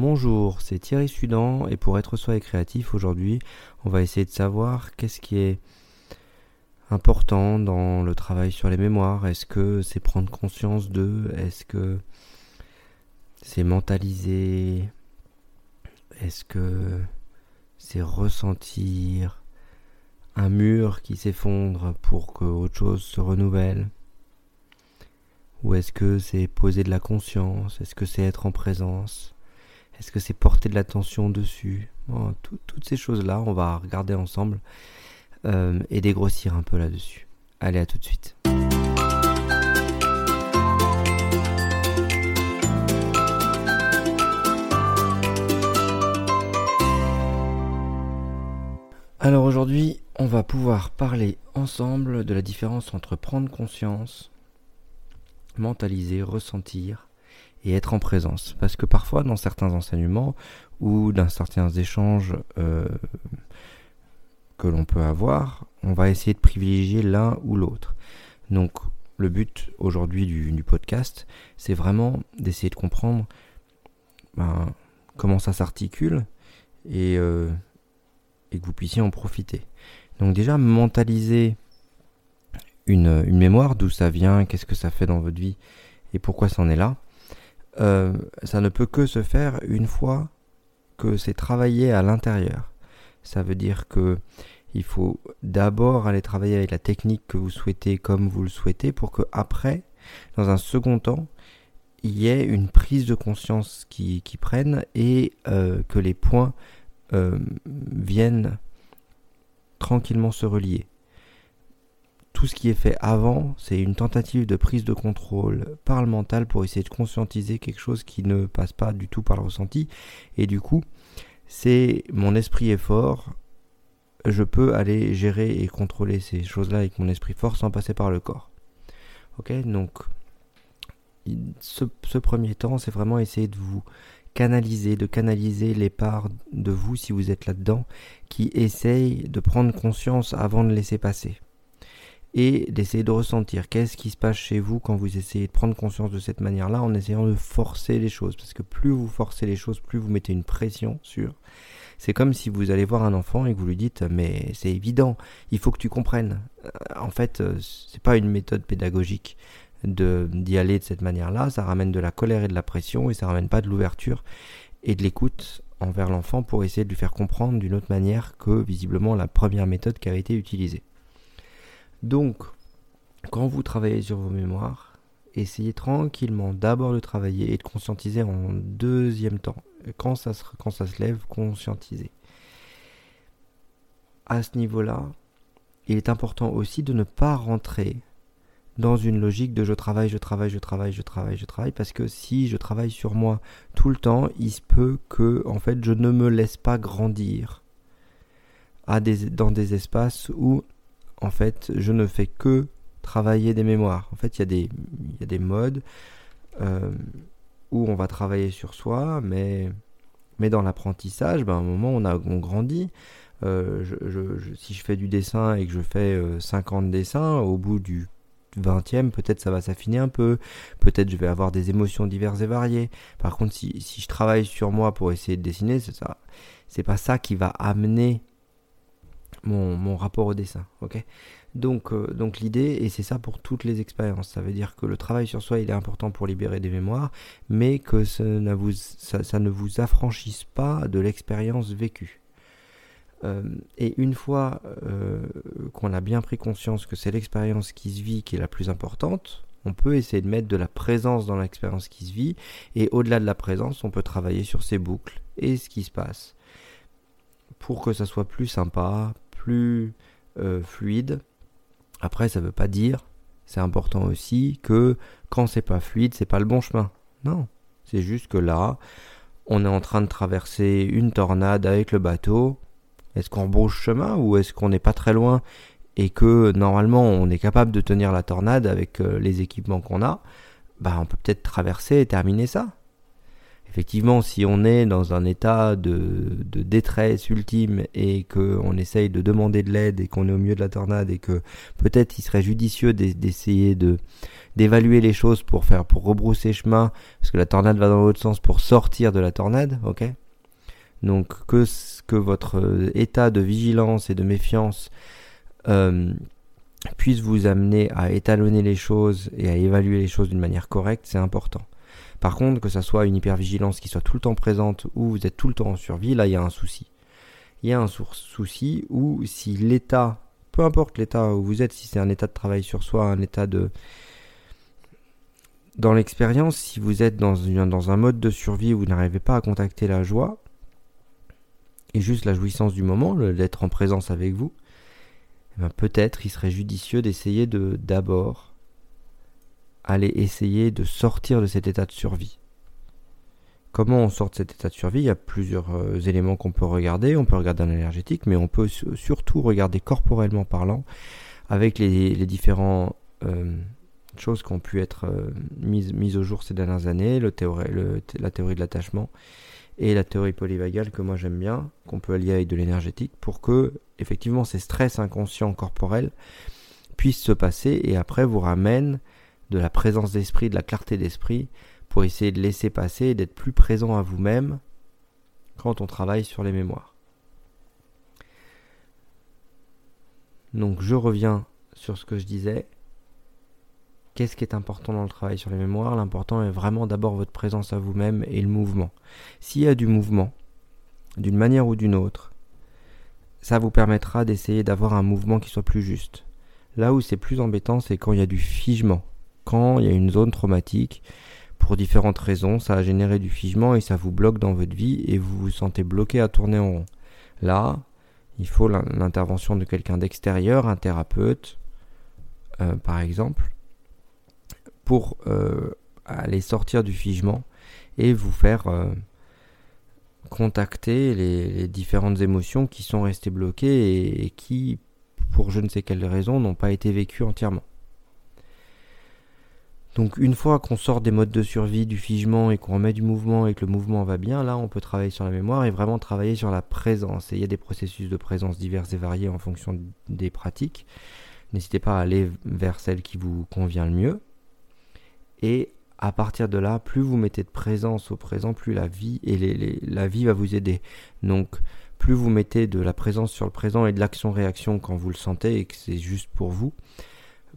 Bonjour, c'est Thierry Sudan et pour être soi et créatif aujourd'hui, on va essayer de savoir qu'est-ce qui est important dans le travail sur les mémoires. Est-ce que c'est prendre conscience d'eux Est-ce que c'est mentaliser Est-ce que c'est ressentir un mur qui s'effondre pour que autre chose se renouvelle? Ou est-ce que c'est poser de la conscience? Est-ce que c'est être en présence? Est-ce que c'est porter de l'attention dessus Toutes ces choses-là, on va regarder ensemble euh, et dégrossir un peu là-dessus. Allez, à tout de suite. Alors aujourd'hui, on va pouvoir parler ensemble de la différence entre prendre conscience, mentaliser, ressentir et être en présence. Parce que parfois, dans certains enseignements ou dans certains échanges euh, que l'on peut avoir, on va essayer de privilégier l'un ou l'autre. Donc, le but aujourd'hui du, podcast, c'est vraiment d'essayer de comprendre ben, comment ça s'articule et, euh, et que vous puissiez en profiter. Donc déjà, mentaliser une, une mémoire, d'où ça vient, qu'est-ce que ça fait dans votre vie et pourquoi ça en est là. Euh, ça ne peut que se faire une fois que c'est travaillé à l'intérieur. Ça veut dire que il faut d'abord aller travailler avec la technique que vous souhaitez comme vous le souhaitez pour que après, dans un second temps, il y ait une prise de conscience qui, prenne et euh, que les points euh, viennent tranquillement se relier tout ce qui est fait avant, c'est une tentative de prise de contrôle par le mental pour essayer de conscientiser quelque chose qui ne passe pas du tout par le ressenti. Et du coup, c'est mon esprit est fort, je peux aller gérer et contrôler ces choses-là avec mon esprit fort sans passer par le corps. Ok, donc ce, premier temps, c'est vraiment essayer de vous canaliser, de canaliser les parts de vous si vous êtes là-dedans, qui essayent de prendre conscience avant de laisser passer et d'essayer de ressentir qu'est-ce qui se passe chez vous quand vous essayez de prendre conscience de cette manière-là en essayant de forcer les choses. Parce que plus vous forcez les choses, plus vous mettez une pression sur. C'est comme si vous allez voir un enfant et que vous lui dites mais c'est évident, il faut que tu comprennes. Euh, en fait, euh, c'est pas une méthode pédagogique d'y aller de cette manière-là. Ça ramène de la colère et de la pression et ça ramène pas de l'ouverture et de l'écoute envers l'enfant pour essayer de lui faire comprendre d'une autre manière que visiblement la première méthode qui avait été utilisée. Donc, quand vous travaillez sur vos mémoires, essayez tranquillement d'abord de travailler et de conscientiser en deuxième temps. Quand ça se, lève, conscientiser. À ce niveau-là, il est important aussi de ne pas rentrer dans une logique de je travaille, je travaille, je travaille, je travaille, je travaille, parce que si je travaille sur moi tout le temps, il se peut que, en fait, je ne me laisse pas grandir à dans des espaces où en fait, je ne fais que travailler des mémoires. En fait, il y a des, y a des modes euh, où on va travailler sur soi, mais, mais dans l'apprentissage, ben, à un moment, on, a, on grandit. Euh, si je fais du dessin et que je fais 50 euh, dessins, au bout du 20e, peut-être ça va s'affiner un peu, peut-être je vais avoir des émotions diverses et variées. Par contre, si, si je travaille sur moi pour essayer de dessiner, c'est ça, c'est pas ça qui va amener mon, rapport au dessin. ok? Donc, euh, donc l'idée, et c'est ça pour toutes les expériences, ça veut dire que le travail sur soi, il est important pour libérer des mémoires, mais que ça ne vous, ça, ne vous affranchisse pas de l'expérience vécue. Euh, et une fois euh, qu'on a bien pris conscience que c'est l'expérience qui se vit qui est la plus importante, on peut essayer de mettre de la présence dans l'expérience qui se vit, et au-delà de la présence, on peut travailler sur ces boucles et ce qui se passe pour que ça soit plus sympa, plus euh, fluide. Après, ça ne veut pas dire, c'est important aussi, que quand c'est pas fluide, c'est pas le bon chemin. Non, c'est juste que là, on est en train de traverser une tornade avec le bateau. Est-ce qu'on rebrouche chemin ou est-ce qu'on n'est pas très loin? Et que normalement on est capable de tenir la tornade avec euh, les équipements qu'on a Bah, on peut peut-être traverser et terminer ça effectivement, si on est dans un état de, détresse ultime et qu'on essaye de demander de l'aide et qu'on est au milieu de la tornade et que peut-être il serait judicieux d'essayer de d'évaluer les choses pour faire pour rebrousser chemin, parce que la tornade va dans l'autre sens pour sortir de la tornade, ok? Donc que, que votre euh, état de vigilance et de méfiance euh, puisse vous amener à étalonner les choses et à évaluer les choses d'une manière correcte, c'est important. Par contre, que ça soit une hypervigilance qui soit tout le temps présente ou vous êtes tout le temps en survie, là il y a un souci. Il y a un souci où si l'état, peu importe l'état où vous êtes, si c'est un état de travail sur soi, un état de... Dans l'expérience, si vous êtes dans, un mode de survie où vous n'arrivez pas à contacter la joie, et juste la jouissance du moment, d'être en présence avec vous, eh ben, peut-être il serait judicieux d'essayer de d'abord aller essayer de sortir de cet état de survie. Comment on sort de cet état de survie? Il y a plusieurs euh, éléments qu'on peut regarder. On peut regarder un énergétique, mais on peut surtout regarder corporellement parlant avec les, différentes euh, choses qui ont pu être euh, mises, au jour ces dernières années, la théorie de l'attachement et la théorie polyvagale que moi j'aime bien, qu'on peut allier avec de l'énergétique, pour que effectivement ces stress inconscients corporels puissent se passer et après vous ramènent de la présence d'esprit, de la clarté d'esprit, pour essayer de laisser passer et d'être plus présent à vous-même quand on travaille sur les mémoires. Donc je reviens sur ce que je disais. Qu'est-ce qui est important dans le travail sur les mémoires? L'important est vraiment d'abord votre présence à vous-même et le mouvement. S'il y a du mouvement, d'une manière ou d'une autre, ça vous permettra d'essayer d'avoir un mouvement qui soit plus juste. Là où c'est plus embêtant, c'est quand il y a du figement il y a une zone traumatique, pour différentes raisons, ça a généré du figement et ça vous bloque dans votre vie et vous vous sentez bloqué à tourner en rond. Là, il faut l'intervention de quelqu'un d'extérieur, un thérapeute, euh, par exemple, pour euh, aller sortir du figement et vous faire euh, contacter les, différentes émotions qui sont restées bloquées et qui, pour je ne sais quelle raison, n'ont pas été vécues entièrement. Donc une fois qu'on sort des modes de survie, du figement et qu'on remet du mouvement et que le mouvement va bien, là on peut travailler sur la mémoire et vraiment travailler sur la présence. Et il y a des processus de présence divers et variés en fonction des pratiques. N'hésitez pas à aller vers celle qui vous convient le mieux. Et à partir de là, plus vous mettez de présence au présent, plus la vie la vie va vous aider. Donc plus vous mettez de la présence sur le présent et de l'action-réaction quand vous le sentez et que c'est juste pour vous,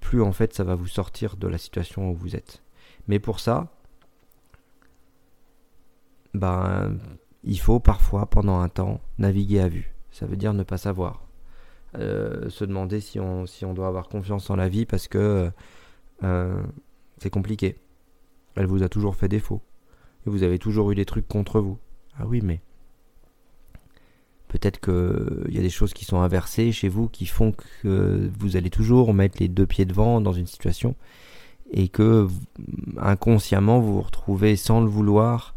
plus en fait ça va vous sortir de la situation où vous êtes. Mais pour ça, ben, il faut parfois pendant un temps naviguer à vue. Ça veut dire ne pas savoir. Euh, se demander si on, si on doit avoir confiance en la vie parce que euh, c'est compliqué. Elle vous a toujours fait défaut. Et vous avez toujours eu des trucs contre vous. Ah oui, mais Peut-être qu'il y a des choses qui sont inversées chez vous qui font que vous allez toujours mettre les deux pieds devant dans une situation et que inconsciemment vous vous retrouvez sans le vouloir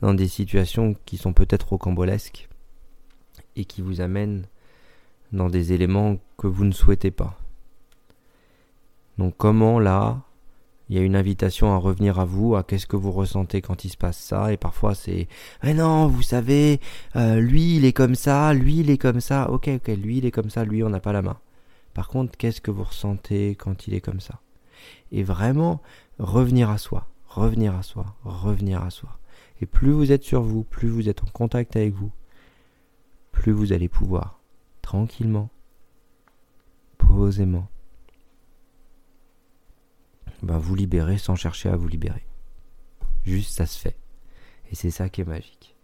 dans des situations qui sont peut-être rocambolesques et qui vous amènent dans des éléments que vous ne souhaitez pas. Donc comment là il y a une invitation à revenir à vous, à qu'est-ce que vous ressentez quand il se passe ça, et parfois c'est mais non, vous savez, euh, lui il est comme ça, lui il est comme ça, ok ok, lui il est comme ça, lui on n'a pas la main. Par contre, qu'est-ce que vous ressentez quand il est comme ça? Et vraiment revenir à soi, revenir à soi, revenir à soi. Et plus vous êtes sur vous, plus vous êtes en contact avec vous, plus vous allez pouvoir tranquillement, posément, ben vous libérer sans chercher à vous libérer. Juste ça se fait. Et c'est ça qui est magique.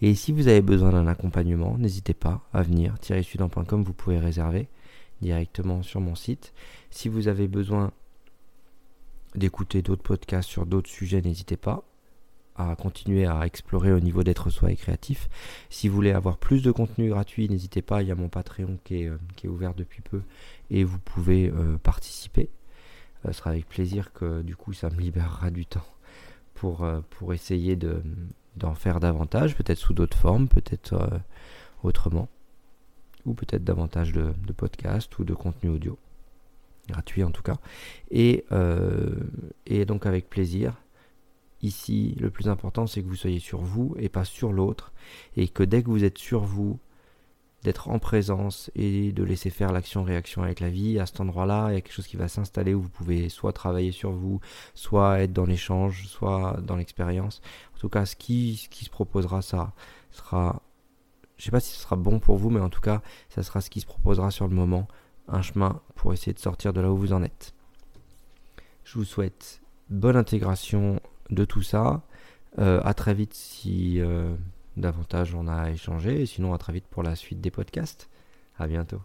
Et si vous avez besoin d'un accompagnement, n'hésitez pas à venir. comme vous pouvez réserver directement sur mon site. Si vous avez besoin d'écouter d'autres podcasts sur d'autres sujets, n'hésitez pas à continuer à explorer au niveau d'être soi et créatif. Si vous voulez avoir plus de contenu gratuit, n'hésitez pas, il y a mon Patreon qui est, euh, ouvert depuis peu et vous pouvez euh, participer. Ce sera avec plaisir que du coup ça me libérera du temps pour, euh, essayer de, d'en faire davantage, peut-être sous d'autres formes, peut-être euh, autrement, ou peut-être davantage de, podcasts ou de contenu audio, gratuit en tout cas. Euh, et donc avec plaisir. Ici, le plus important, c'est que vous soyez sur vous et pas sur l'autre, et que dès que vous êtes sur vous, d'être en présence et de laisser faire l'action-réaction avec la vie. À cet endroit-là, il y a quelque chose qui va s'installer où vous pouvez soit travailler sur vous, soit être dans l'échange, soit dans l'expérience. En tout cas, ce qui, se proposera, ça sera, je sais pas si ce sera bon pour vous, mais en tout cas, ça sera ce qui se proposera sur le moment, un chemin pour essayer de sortir de là où vous en êtes. Je vous souhaite bonne intégration de tout ça. Euh, à très vite si euh, davantage on a échangé. Sinon, à très vite pour la suite des podcasts. À bientôt.